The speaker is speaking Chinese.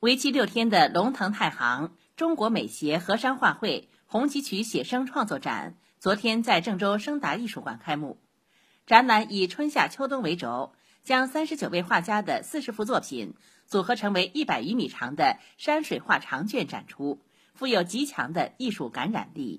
为期六天的龙腾太行中国美协河山画会红旗渠写生创作展昨天在郑州升达艺术馆开幕。展览以春夏秋冬为轴，将三十九位画家的四十幅作品组合成为一百余米长的山水画长卷展出，富有极强的艺术感染力。